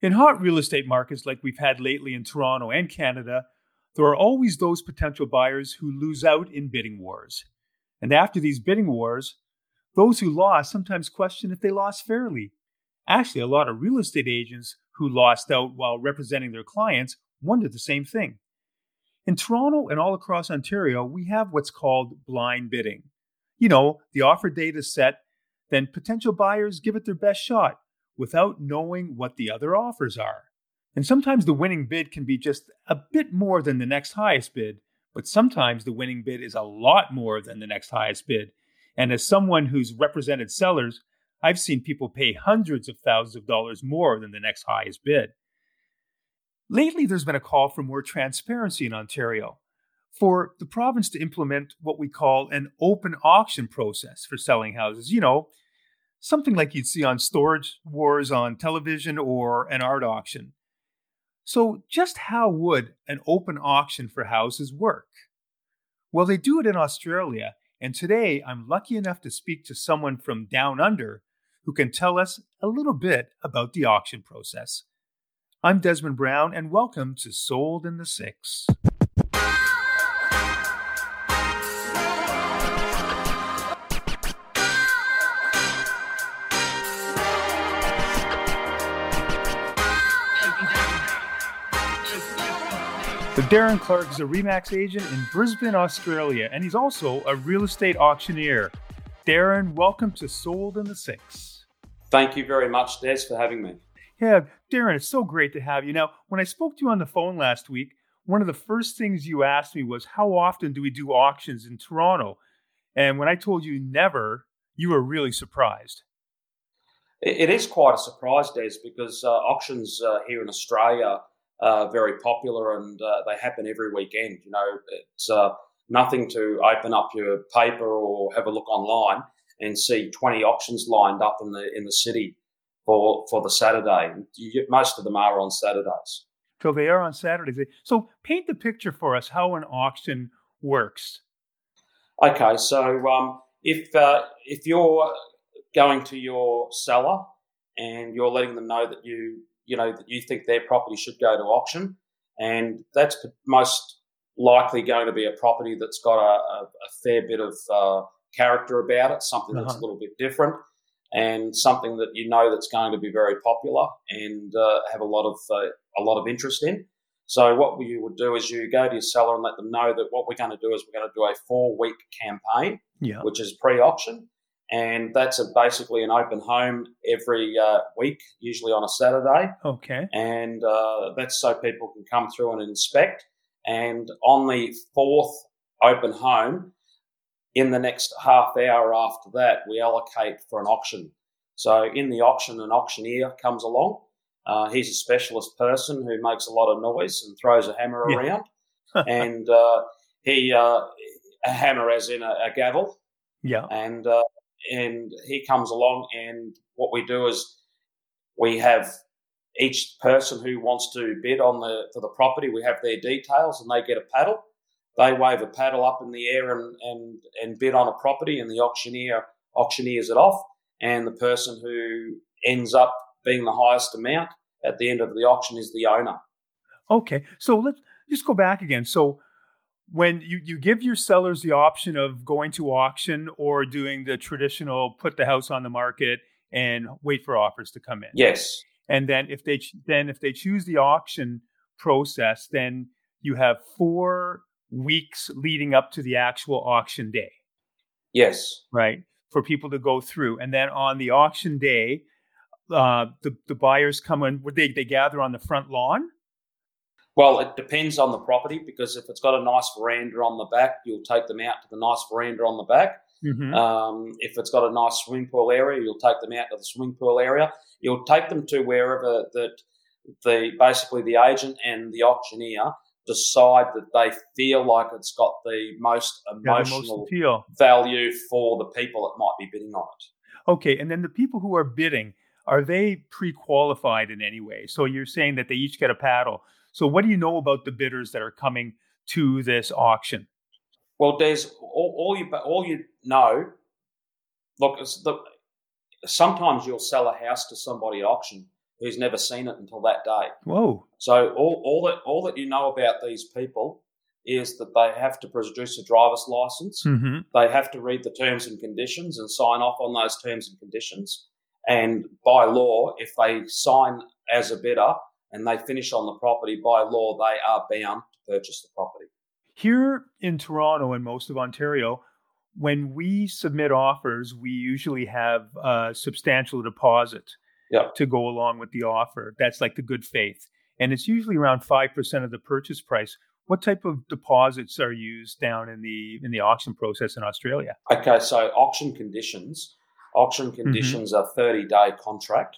In hot real estate markets like we've had lately in Toronto and Canada, there are always those potential buyers who lose out in bidding wars. And after these bidding wars, those who lost sometimes question if they lost fairly. Actually, a lot of real estate agents who lost out while representing their clients wondered the same thing. In Toronto and all across Ontario, we have what's called blind bidding. You know, the offer date is set, then potential buyers give it their best shot without knowing what the other offers are. And sometimes the winning bid can be just a bit more than the next highest bid, but sometimes the winning bid is a lot more than the next highest bid. And as someone who's represented sellers, I've seen people pay hundreds of thousands of dollars more than the next highest bid. Lately, there's been a call for more transparency in Ontario, for the province to implement what we call an open auction process for selling houses. You know, something like you'd see on storage wars on television or an art auction. So, just how would an open auction for houses work? Well, they do it in Australia, and today I'm lucky enough to speak to someone from down under who can tell us a little bit about the auction process. I'm Desmond Brown, and welcome to Sold in the Six. Darren Clark is a Remax agent in Brisbane, Australia, and he's also a real estate auctioneer. Darren, welcome to Sold in the Six. Thank you very much, Des, for having me. Yeah, Darren, it's so great to have you. Now, when I spoke to you on the phone last week, one of the first things you asked me was, How often do we do auctions in Toronto? And when I told you never, you were really surprised. It is quite a surprise, Des, because uh, auctions uh, here in Australia uh, very popular and uh, they happen every weekend. You know, it's uh, nothing to open up your paper or have a look online and see 20 auctions lined up in the in the city for for the Saturday. You, most of them are on Saturdays. So they are on Saturdays. So paint the picture for us how an auction works. Okay, so um, if uh, if you're going to your seller and you're letting them know that you you know that you think their property should go to auction, and that's most likely going to be a property that's got a, a, a fair bit of uh, character about it, something that's uh-huh. a little bit different, and something that you know that's going to be very popular and uh, have a lot of uh, a lot of interest in. So what you would do is you go to your seller and let them know that what we're going to do is we're going to do a four week campaign, yeah. which is pre auction, and that's a, basically an open home every uh, week, usually on a Saturday. Okay. And uh, that's so people can come through and inspect. And on the fourth open home, in the next half hour after that, we allocate for an auction. So in the auction, an auctioneer comes along. Uh, he's a specialist person who makes a lot of noise and throws a hammer yeah. around. and uh, he, uh, a hammer as in a, a gavel. Yeah. And uh, and he comes along and what we do is we have each person who wants to bid on the for the property we have their details and they get a paddle. They wave a paddle up in the air and and, and bid on a property and the auctioneer auctioneers it off and the person who ends up being the highest amount at the end of the auction is the owner. Okay so let's just go back again. So when you, you give your sellers the option of going to auction or doing the traditional put the house on the market and wait for offers to come in. Yes. And then if they then if they choose the auction process, then you have four weeks leading up to the actual auction day. Yes. Right. For people to go through. And then on the auction day, uh, the, the buyers come in, they, they gather on the front lawn well, it depends on the property because if it's got a nice veranda on the back, you'll take them out to the nice veranda on the back. Mm-hmm. Um, if it's got a nice swimming pool area, you'll take them out to the swimming pool area. You'll take them to wherever that the basically the agent and the auctioneer decide that they feel like it's got the most emotional yeah, the most value for the people that might be bidding on it. Okay, and then the people who are bidding are they pre-qualified in any way? So you're saying that they each get a paddle. So, what do you know about the bidders that are coming to this auction? Well, there's all, all you all you know. Look, the, sometimes you'll sell a house to somebody at auction who's never seen it until that day. Whoa. So all, all that all that you know about these people is that they have to produce a driver's license. Mm-hmm. They have to read the terms and conditions and sign off on those terms and conditions. And by law, if they sign as a bidder and they finish on the property, by law, they are bound to purchase the property. Here in Toronto and most of Ontario, when we submit offers, we usually have a substantial deposit Yep. to go along with the offer. That's like the good faith. And it's usually around 5% of the purchase price. What type of deposits are used down in the in the auction process in Australia? Okay, so auction conditions. Auction Mm-hmm. conditions are 30 day contract.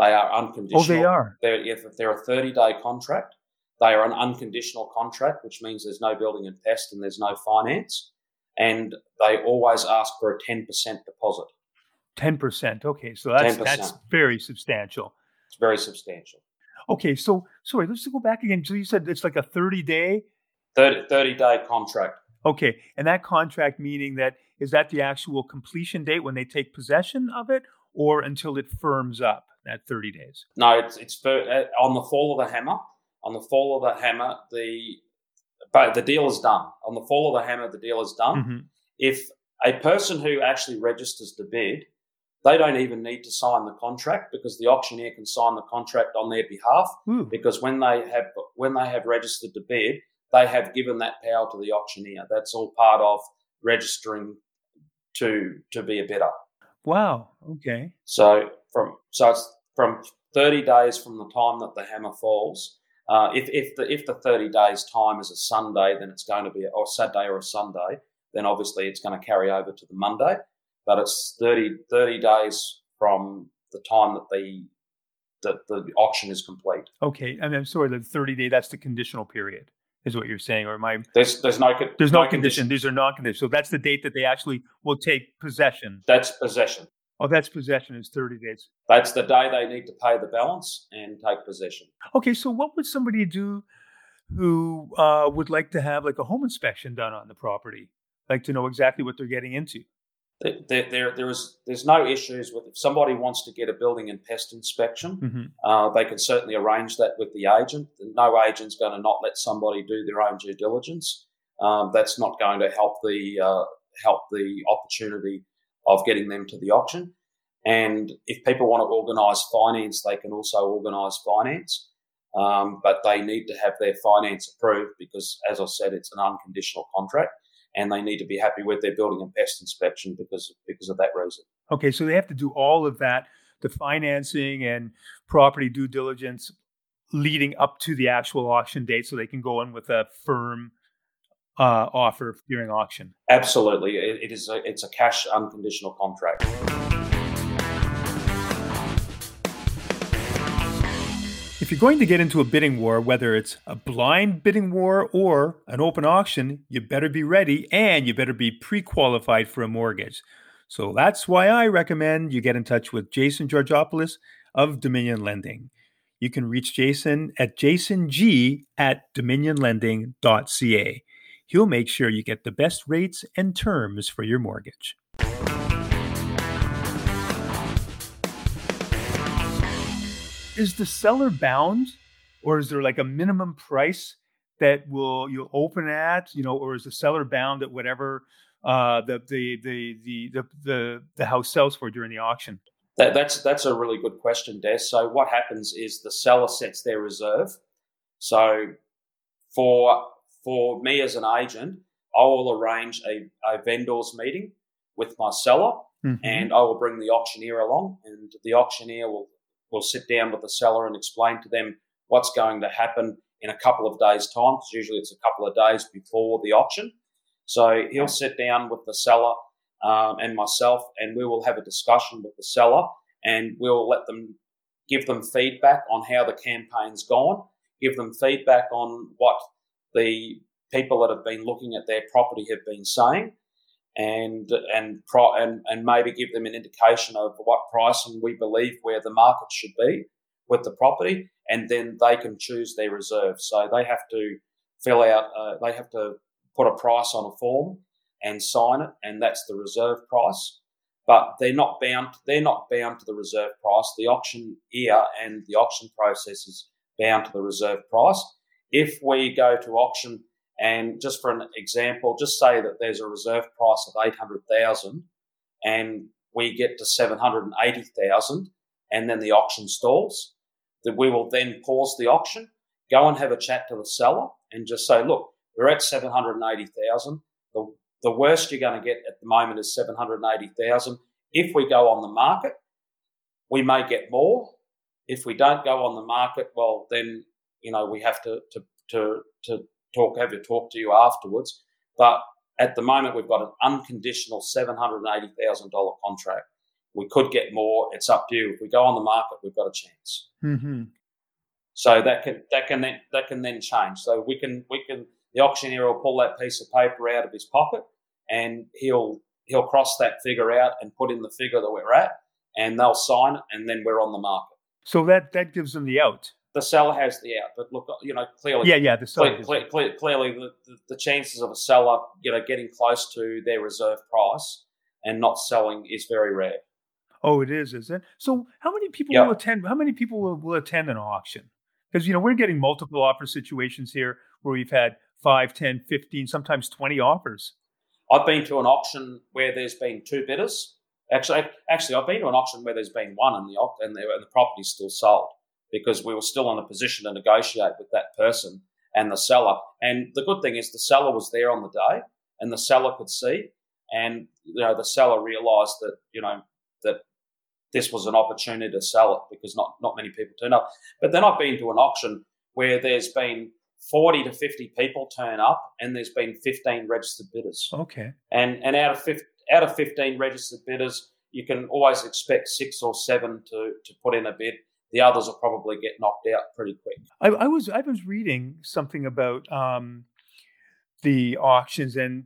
They are unconditional. Oh, they are. They're, if they're a 30 day contract, they are an unconditional contract, which means there's no building and pest and there's no finance. And they always ask for a 10% deposit. 10%. Okay, so that's 10%. that's very substantial. It's very substantial. Okay, so sorry, let's go back again. So you said it's like a 30 day 30, 30 day contract. Okay, and that contract meaning that is that the actual completion date when they take possession of it, or until it firms up that thirty days? No, it's it's uh, on the fall of the hammer. On the fall of the hammer, the but the deal is done. On the fall of the hammer, the deal is done. Mhm. If a person who actually registers to bid, they don't even need to sign the contract because the auctioneer can sign the contract on their behalf. Because when they have when they have registered to bid, they have given that power to the auctioneer. That's all part of registering to to be a bidder. Wow. Okay. So from so it's from thirty days from the time that the hammer falls. Uh, if if the if the thirty days time is a Sunday, then it's going to be a, or Saturday or a Sunday. Then obviously it's going to carry over to the Monday. But it's 30, 30 days from the time that the that the auction is complete. Okay, and I'm sorry. The thirty day that's the conditional period, is what you're saying, or my There's there's no There's no, condition. These are non-conditional. So that's the date that they actually will take possession. That's possession. Oh, that's possession is thirty days. That's the day they need to pay the balance and take possession. Okay, so what would somebody do who uh, would like to have like a home inspection done on the property, like to know exactly what they're getting into? There, there, there is there's no issues with if somebody wants to get a building and pest inspection, hmm uh, they can certainly arrange that with the agent. No agent's going to not let somebody do their own due diligence. Um, that's not going to help the uh, help the opportunity of getting them to the auction. And if people want to organise finance, they can also organise finance, um, but they need to have their finance approved because, as I said, it's an unconditional contract, and they need to be happy with their building and pest inspection because because of that reason. Okay, so they have to do all of that, the financing and property due diligence leading up to the actual auction date so they can go in with a firm uh, offer during auction. Absolutely, it, it is a, it's a cash unconditional contract. If you're going to get into a bidding war, whether it's a blind bidding war or an open auction, you better be ready and you better be pre qualified for a mortgage. So that's why I recommend you get in touch with Jason Georgopoulos of Dominion Lending. You can reach Jason at jasong at dominionlending.ca. He'll make sure you get the best rates and terms for your mortgage. Is the seller bound or is there like a minimum price that will you'll open at, you know, or is the seller bound at whatever uh, the, the, the the the the the house sells for during the auction? That, that's that's a really good question, Des. So what happens is the seller sets their reserve. So for for me as an agent, I will arrange a, a vendors meeting with my seller, Mhm. and I will bring the auctioneer along, and the auctioneer will will sit down with the seller and explain to them what's going to happen in a couple of days' time, because usually it's a couple of days before the auction. So he'll sit down with the seller um, and myself, and we will have a discussion with the seller, and we'll let them give them feedback on how the campaign's gone, give them feedback on what the people that have been looking at their property have been saying, and and pro- and and maybe give them an indication of what pricing we believe where the market should be with the property, and then they can choose their reserve. So they have to fill out, uh, they have to put a price on a form and sign it, and that's the reserve price. but they're not bound. They're not bound to the reserve price. The auction auctioneer and the auction process is bound to the reserve price. If we go to auction and just for an example, just say that there's a reserve price of eight hundred thousand, and we get to seven hundred and then the auction stalls, that we will then pause the auction, go and have a chat to the seller, and just say, look, we're at seven hundred and eighty thousand. The the worst you're going to get at the moment is 780,000. If we go on the market, we may get more. If we don't go on the market, well, then, you know, we have to, to, to, to talk, have a talk to you afterwards. But at the moment, we've got an unconditional $780,000 contract. We could get more. It's up to you. If we go on the market, we've got a chance. Mm-hmm. So that can that can then that can then change. So we can we can the auctioneer will pull that piece of paper out of his pocket and he'll he'll cross that figure out and put in the figure that we're at, and they'll sign it, and then we're on the market. So that that gives them the out. The seller has the out, but look, you know, clearly, yeah, yeah, the seller cle- cle- clearly, the, the, the chances of a seller, you know, getting close to their reserve price and not selling is very rare. Oh, it is, is it? So, how many people Yep. will attend? How many people will, will attend an auction? Because you know we're getting multiple offer situations here where we've had 5, 10, 15, sometimes 20 offers. I've been to an auction where there's been two bidders. Actually, actually, I've been to an auction where there's been one, and the and the, and the property's still sold because we were still in a position to negotiate with that person and the seller. And the good thing is the seller was there on the day, and the seller could see, and you know the seller realised that you know that this was an opportunity to sell it because not not many people turn up. But then I've been to an auction where there's been 40 to 50 people turn up and there's been 15 registered bidders Okay. and and out of 15, out of 15 registered bidders, you can always expect six or seven to to put in a bid. The others will probably get knocked out pretty quick. I, I was I was reading something about um, the auctions and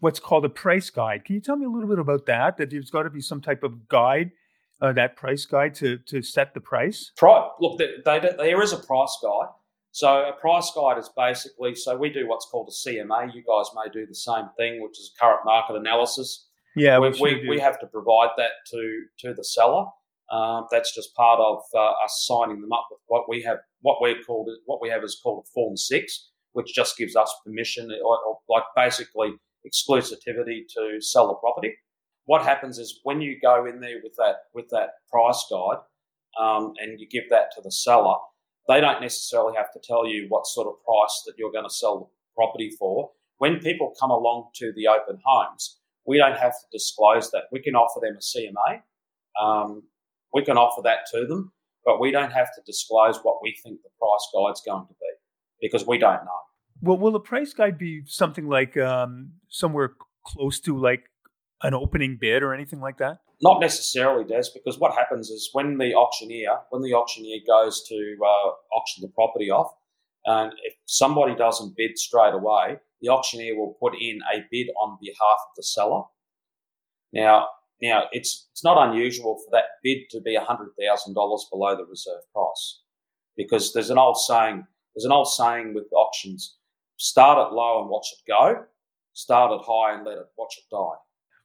what's called a price guide. Can you tell me a little bit about that? That there's got to be some type of guide, uh, that price guide to to set the price. Pri- look, there, they, there is a price guide. So a price guide is basically so we do what's called a CMA. You guys may do the same thing, which is a current market analysis. Yeah, we, we, we have to provide that to to the seller. Um, that's just part of uh, us signing them up with what we have. What we called what we have is called a Form Six, which just gives us permission, or, or like basically exclusivity to sell the property. What happens is when you go in there with that with that price guide, um, and you give that to the seller, they don't necessarily have to tell you what sort of price that you're going to sell the property for. When people come along to the open homes, we don't have to disclose that. We can offer them a CMA. Um, we can offer that to them, but we don't have to disclose what we think the price guide's going to be because we don't know. Well, will the price guide be something like um, somewhere close to like an opening bid or anything like that? Not necessarily, Des, because what happens is when the auctioneer, when the auctioneer goes to uh, auction the property off, and if somebody doesn't bid straight away, the auctioneer will put in a bid on behalf of the seller. Now, now it's it's not unusual for that bid to be hundred thousand dollars below the reserve price, because there's an old saying. There's an old saying with auctions: start it low and watch it go, start it high and let it watch it die.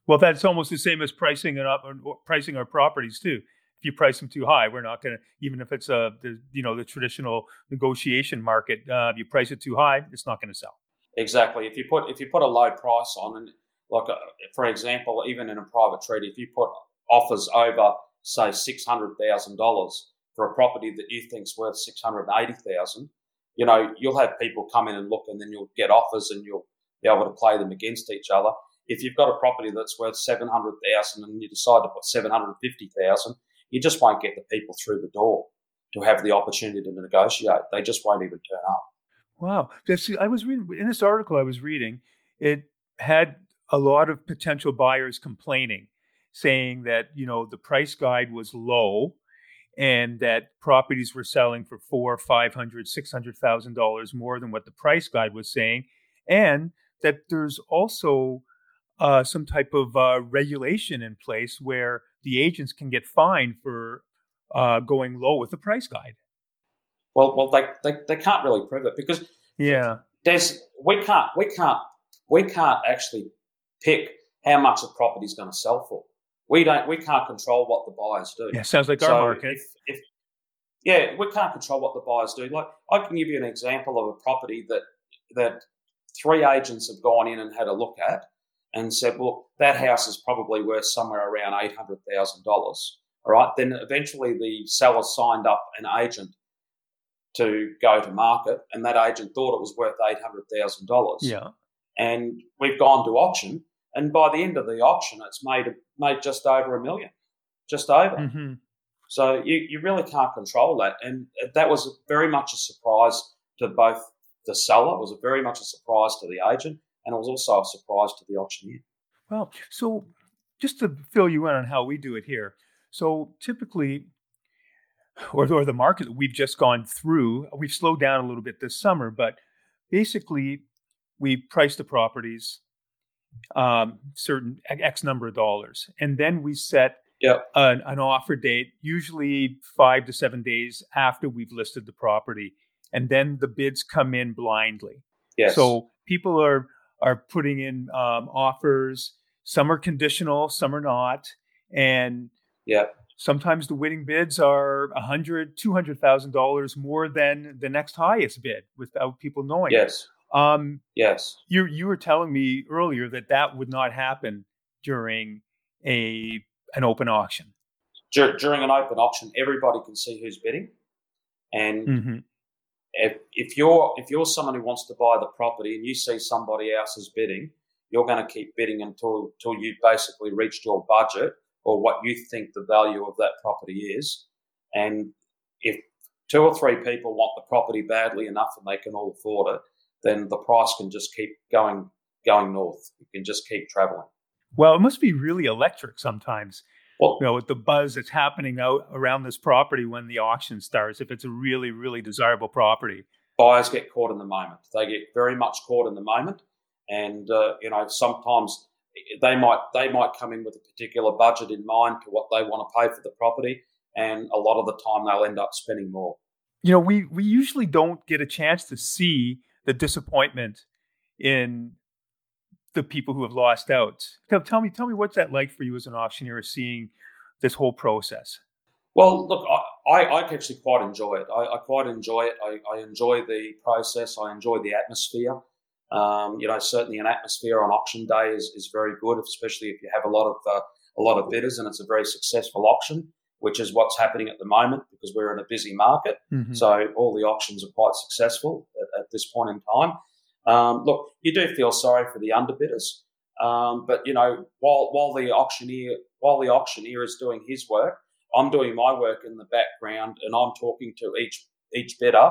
Well, that's almost the same as pricing it up or pricing our properties too. If you price them too high, we're not going to even if it's a the, you know the traditional negotiation market. Uh, if you price it too high, it's not going to sell. Exactly. If you put if you put a low price on, and like a, for example, even in a private treaty, if you put offers over say six hundred thousand dollars for a property that you think's worth six hundred eighty thousand, you know you'll have people come in and look, and then you'll get offers, and you'll be able to play them against each other. If you've got a property that's worth seven hundred thousand and you decide to put seven hundred fifty thousand, you just won't get the people through the door to have the opportunity to negotiate. They just won't even turn up. Wow. Just- I was reading in this article I was reading, it had a lot of potential buyers complaining, saying that, you know, the price guide was low and that properties were selling for four, five hundred, six hundred thousand dollars more than what the price guide was saying. And that there's also uh, some type of uh, regulation in place where the agents can get fined for uh, going low with the price guide. Well, well, they, they, they can't really prove it because Yeah. there's we can't we can't we can't actually pick how much a property's going to sell for. we don't we can't control what the buyers do. Yeah, sounds like so our market. If, if, yeah, we can't control what the buyers do. Like I can give you an example of a property that that three agents have gone in and had a look at and said, well, that house is probably worth somewhere around eight hundred thousand dollars. All right. Then eventually the seller signed up an agent to go to market, and that agent thought it was worth eight hundred thousand dollars. Yeah. And we've gone to auction, and by the end of the auction, it's made made just over a million, just over. Mm-hmm. So you, you really can't control that, and that was very much a surprise to both the seller. It was very much a surprise to the agent, and it was also a surprise to the auctioneer. Well, so just to fill you in on how we do it here. So typically, or, or the market that we've just gone through, we've slowed down a little bit this summer, but basically we price the properties um, certain X number of dollars, and then we set yep. an, an offer date, usually five to seven days after we've listed the property, and then the bids come in blindly. Yes. So people are are putting in um, offers. Some are conditional, some are not, and yeah. Sometimes the winning bids are a hundred, two hundred thousand dollars more than the next highest bid without people knowing. Yes. Um, yes. You you were telling me earlier that that would not happen during a an open auction. Dur- during an open auction, everybody can see who's bidding, and mm-hmm. if, if you're if you're someone who wants to buy the property and you see somebody else's bidding, you're going to keep bidding until until you basically reached your budget or what you think the value of that property is. And if two or three people want the property badly enough and they can all afford it, then the price can just keep going going north. It can just keep traveling. Well, it must be really electric sometimes. Well, you know, with the buzz that's happening out around this property when the auction starts, if it's a really, really desirable property. Buyers get caught in the moment. They get very much caught in the moment. And, uh, you know, sometimes they might they might come in with a particular budget in mind to what they want to pay for the property, and a lot of the time they'll end up spending more. You know, we we usually don't get a chance to see the disappointment in the people who have lost out. Tell, tell me, tell me, what's that like for you as an auctioneer, seeing this whole process? Well, look, I, I, actually quite enjoy it. I, I quite enjoy it. I, I, enjoy the process. I enjoy the atmosphere. Um, you know, certainly an atmosphere on auction day is, is very good, especially if you have a lot of uh, a lot of bidders and it's a very successful auction, which is what's happening at the moment because we're in a busy market. Mm-hmm. So all the auctions are quite successful at, at this point in time. Um, look, you do feel sorry for the underbidders, um, but you know, while while the auctioneer while the auctioneer is doing his work, I'm doing my work in the background, and I'm talking to each each bidder,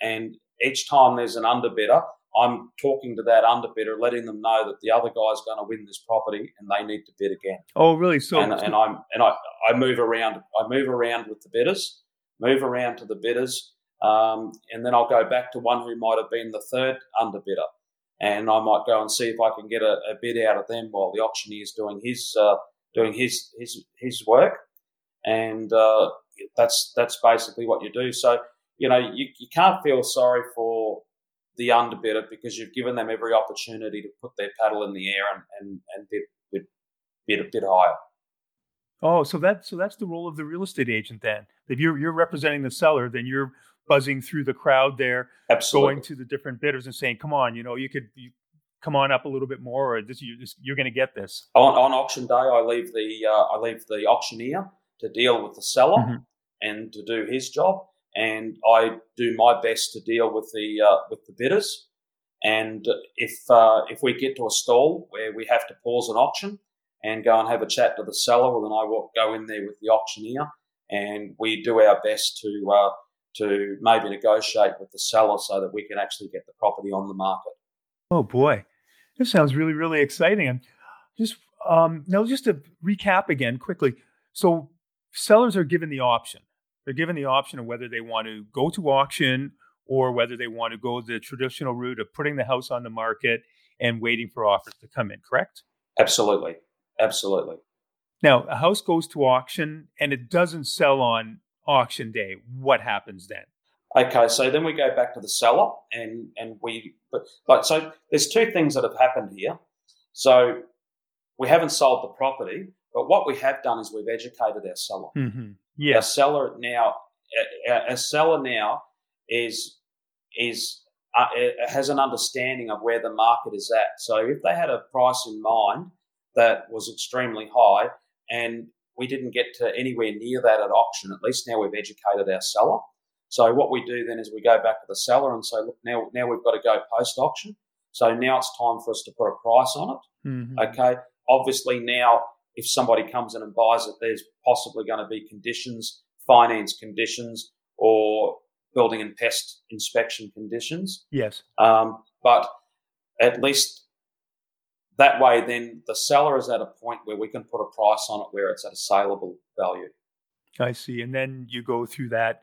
and each time there's an underbidder, I'm talking to that underbidder, letting them know that the other guy's going to win this property and they need to bid again. Oh, really? So and, and I'm and I, I move around. I move around with the bidders, move around to the bidders, um, and then I'll go back to one who might have been the third underbidder, and I might go and see if I can get a, a bid out of them while the auctioneer is doing his uh, doing his his his work, and uh, that's that's basically what you do. So you know you, you can't feel sorry for the underbidder because you've given them every opportunity to put their paddle in the air and, and, and bid, bid, bid a bit higher. Oh, so that so that's the role of the real estate agent then. If you're you're representing the seller, then you're buzzing through the crowd there, Absolutely. going to the different bidders and saying, "Come on, you know, you could you, come on up a little bit more, or this you you're going to get this." On, on auction day, I leave the uh, I leave the auctioneer to deal with the seller mm-hmm. and to do his job, and I do my best to deal with the uh, with the bidders. And if uh, if we get to a stall where we have to pause an auction and go and have a chat to the seller, well, then I will go in there with the auctioneer, and we do our best to uh, to maybe negotiate with the seller so that we can actually get the property on the market. Oh boy, this sounds really really exciting. And just um, now, just to recap again quickly. So sellers are given the option they're given the option of whether they want to go to auction or whether they want to go the traditional route of putting the house on the market and waiting for offers to come in, correct? Absolutely. Absolutely. Now, a house goes to auction and it doesn't sell on auction day. What happens then? Okay, so then we go back to the seller and and we but like so there's two things that have happened here. So we haven't sold the property, But what we have done is we've educated our seller. Mm-hmm. Our seller now, our, our seller now is is uh, has an understanding of where the market is at. So if they had a price in mind that was extremely high, and we didn't get to anywhere near that at auction, at least now we've educated our seller. So what we do then is we go back to the seller and say, look, now now we've got to go post auction. So now it's time for us to put a price on it. Mhm. Okay. Obviously, now if somebody comes in and buys it, there's possibly going to be conditions, finance conditions, or building and pest inspection conditions. Yes. Um, but at least that way, then the seller is at a point where we can put a price on it where it's at a saleable value. I see. And then you go through that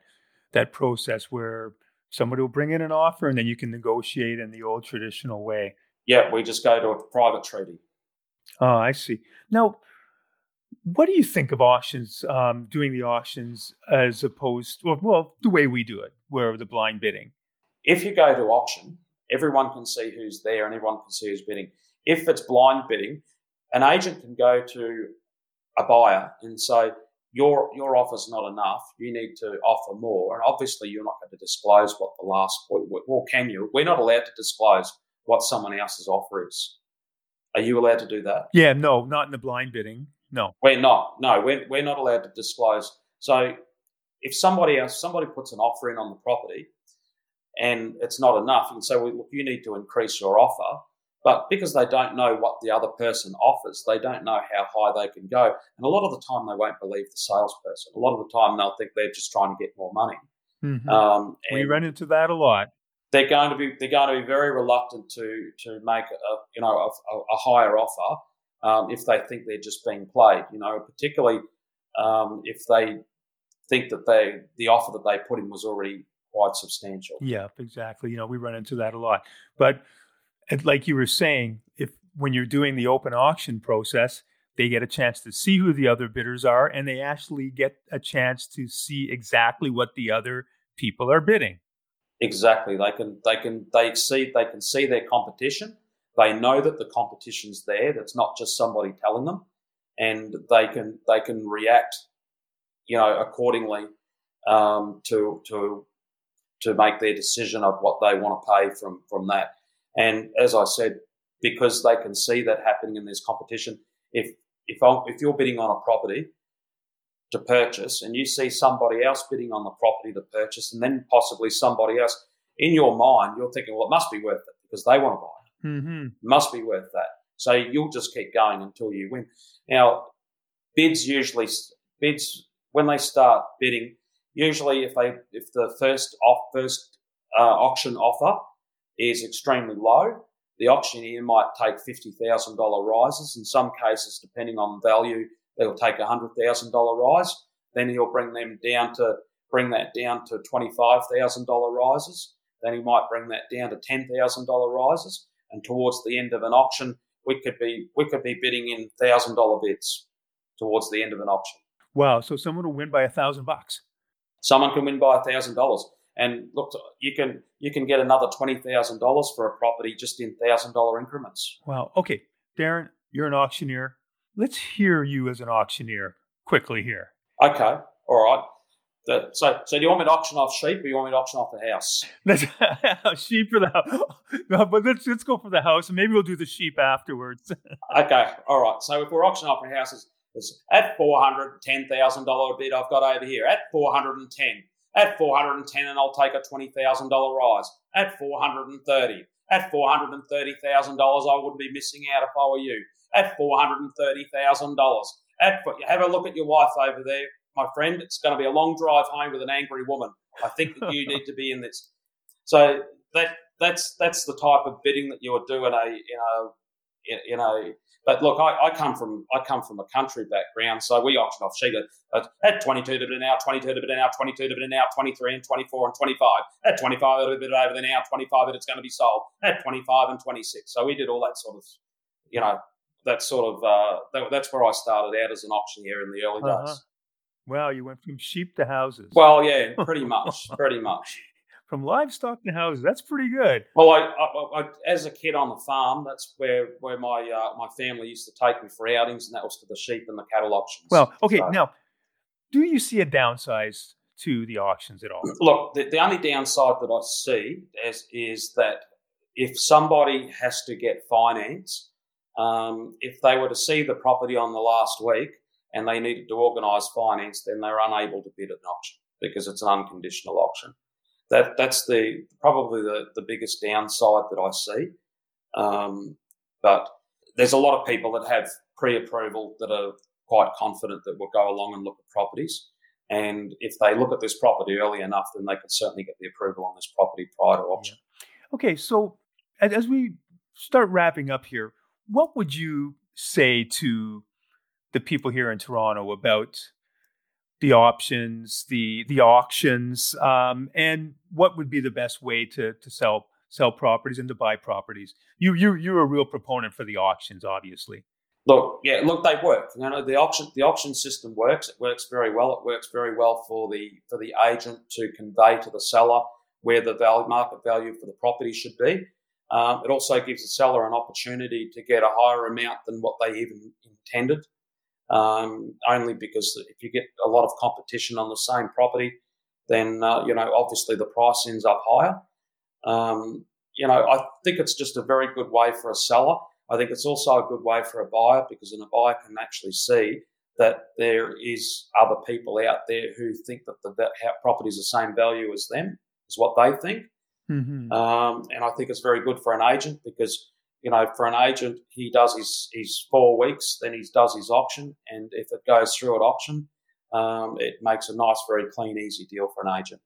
that process where somebody will bring in an offer and then you can negotiate in the old traditional way. Yeah, we just go to a private treaty. Oh, I see. Now, what do you think of auctions, um, doing the auctions as opposed well, well, the way we do it, where the blind bidding? If you go to auction, everyone can see who's there and everyone can see who's bidding. If it's blind bidding, an agent can go to a buyer and say, your your offer's not enough. You need to offer more. And obviously, you're not going to disclose what the last. Well, can you? We're not allowed to disclose what someone else's offer is. Are you allowed to do that? Yeah, no, not in the blind bidding. No. We're not. No, we're, we're not allowed to disclose. So if somebody else, somebody puts an offer in on the property and it's not enough, and so we, look, you need to increase your offer. But because they don't know what the other person offers, they don't know how high they can go. And a lot of the time, they won't believe the salesperson. A lot of the time, they'll think they're just trying to get more money. Mhm. Um, we run into that a lot. they're going to be they're going to be very reluctant to to make a you know a, a, a higher offer um, if they think they're just being played. You know, particularly um, if they think that they the offer that they put in was already quite substantial. Yeah, exactly. You know, we run into that a lot. But and like you were saying, if when you're doing the open auction process, they get a chance to see who the other bidders are, and they actually get a chance to see exactly what the other people are bidding. Exactly. They can they can they see they can see their competition. They know that the competition's there. That's not just somebody telling them, and they can they can react, you know, accordingly um, to to to make their decision of what they want to pay from from that. And as I said, because they can see that happening and there's competition. If if I, if you're bidding on a property to purchase and you see somebody else bidding on the property to purchase and then possibly somebody else in your mind you're thinking well it must be worth it because they want to buy it Mm-hmm. it must be worth that so you'll just keep going until you win now bids usually bids when they start bidding usually if they if the first off first uh, auction offer is extremely low the auctioneer might take $50,000 rises in some cases depending on value they'll take a hundred thousand dollar rise. Then he'll bring them down to bring that down to twenty five thousand dollar rises. Then he might bring that down to ten thousand dollar rises. And towards the end of an auction, we could be we could be bidding in thousand dollar bids towards the end of an auction. Wow. So someone will win by a thousand bucks. Someone can win by a thousand dollars. And look, you can you can get another twenty thousand dollars for a property just in thousand dollar increments. Wow. Okay, Darren, you're an auctioneer. Let's hear you as an auctioneer quickly here. Okay, all right. The- so, so do you want me to auction off sheep, or do you want me to auction off the house? Let's sheep for the house. No, but let's let's go for the house, and maybe we'll do the sheep afterwards. Okay, all right. So if we're auctioning off a house, it's, it's at four hundred ten thousand dollar bid I've got over here. At four hundred and ten. At four hundred and ten, and I'll take a twenty thousand dollar rise. At four hundred and thirty. At four hundred and thirty thousand dollars, I wouldn't be missing out if I were you. At four hundred and thirty thousand dollars. At have a look at your wife over there, my friend. It's going to be a long drive home with an angry woman. I think that you need to be in this. So that that's that's the type of bidding that you would do in a in, in a but look I, I come from I come from a country background so we auction off sheep at, at 22 to bid an hour 22 to bid an hour 22 to an hour 23 and 24 and 25 at 25 it'll be over the hour 25 but it's going to be sold. At 25 and 26 so we did all that sort of you know that sort of uh, that, that's where I started out as an auctioneer in the early days. Uh-huh. Wow, you went from sheep to houses. well yeah pretty much pretty much from livestock to houses. That's pretty good. Well, I, I, I, as a kid on the farm, that's where where my uh, my family used to take me for outings, and that was to the sheep and the cattle auctions. Well, okay, so, now, do you see a downside to the auctions at all? Look, the, the only downside that I see is, is that if somebody has to get finance, um, if they were to see the property on the last week and they needed to organise finance, then they're unable to bid at an auction because it's an unconditional auction. That that's the probably the, the biggest downside that I see. Um, but there's a lot of people that have pre-approval that are quite confident that will go along and look at properties. And if they look at this property early enough, then they could certainly get the approval on this property prior to auction. Okay, so as we start wrapping up here, what would you say to the people here in Toronto about the options, the the auctions, um, and what would be the best way to to sell sell properties and to buy properties? You you you're a real proponent for the auctions, obviously. Look, yeah, look, they work. You know, the auction the auction system works. It works very well. It works very well for the for the agent to convey to the seller where the value, market value for the property should be. Um, it also gives the seller an opportunity to get a higher amount than what they even intended, um, only because if you get a lot of competition on the same property, then uh, you know obviously the price ends up higher. Um, you know, I think it's just a very good way for a seller. I think it's also a good way for a buyer because then a buyer can actually see that there is other people out there who think that the property is the same value as them, is what they think. Mm-hmm. Um, and I think it's very good for an agent because, you know, for an agent, he does his, his four weeks, then he does his auction. And if it goes through at auction, um, it makes a nice, very clean, easy deal for an agent.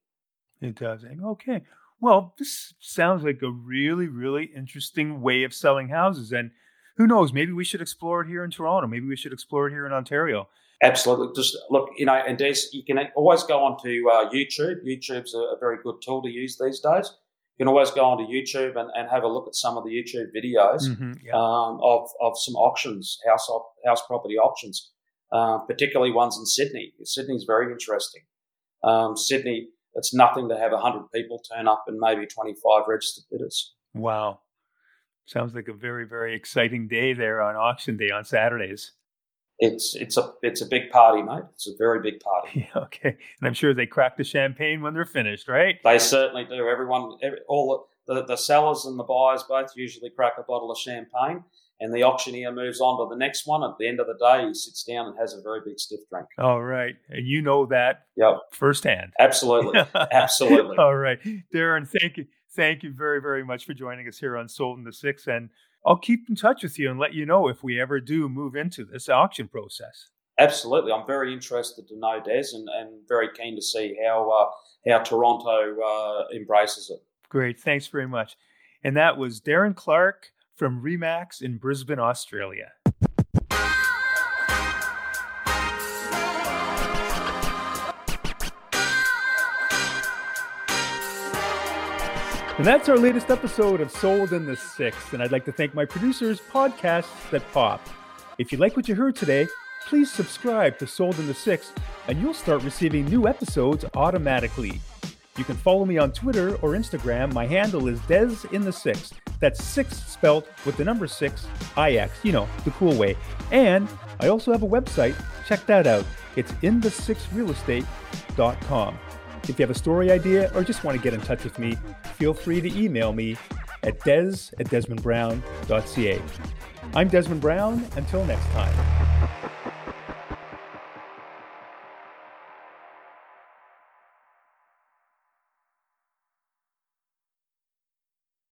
It does. Okay. Well, this sounds like a really, really interesting way of selling houses. And who knows, maybe we should explore it here in Toronto. Maybe we should explore it here in Ontario. Absolutely. Just look, you know, and Des, you can always go onto uh, YouTube. YouTube's a, a, very good tool to use these days you can always go onto YouTube and, and have a look at some of the YouTube videos mm-hmm, yeah. um, of, of some auctions, house house property auctions, uh, particularly ones in Sydney. Sydney's very interesting. Um, Sydney, it's nothing to have 100 people turn up and maybe 25 registered bidders. Wow. Sounds like a very, very exciting day there on auction day on Saturdays it's it's a it's a big party, mate. It's a very big party. Yeah, okay, and I'm sure they crack the champagne when they're finished, right? They certainly do. Everyone, every, all the, the sellers and the buyers both usually crack a bottle of champagne, and the auctioneer moves on to the next one. At the end of the day, he sits down and has a very big stiff drink. All right, and you know that yep. firsthand. Absolutely, absolutely. All right, Darren, thank you, thank you very, very much for joining us here on Sold in the Six, and I'll keep in touch with you and let you know if we ever do move into this auction process. Absolutely, I'm very interested to know Des, and, and very keen to see how uh, how Toronto uh, embraces it. Great, thanks very much. And that was Darren Clark from Remax in Brisbane, Australia. And that's our latest episode of Sold in the Sixth. And I'd like to thank my producers, Podcasts That Pop. If you like what you heard today, please subscribe to Sold in the Sixth, and you'll start receiving new episodes automatically. You can follow me on Twitter or Instagram. My handle is Des in the Six. That's six spelt with the number six, IX, you know, the cool way. And I also have a website. Check that out. It's in the six realestate.com. If you have a story idea or just want to get in touch with me, feel free to email me at des at desmondbrown.ca. I'm Desmond Brown. Until next time.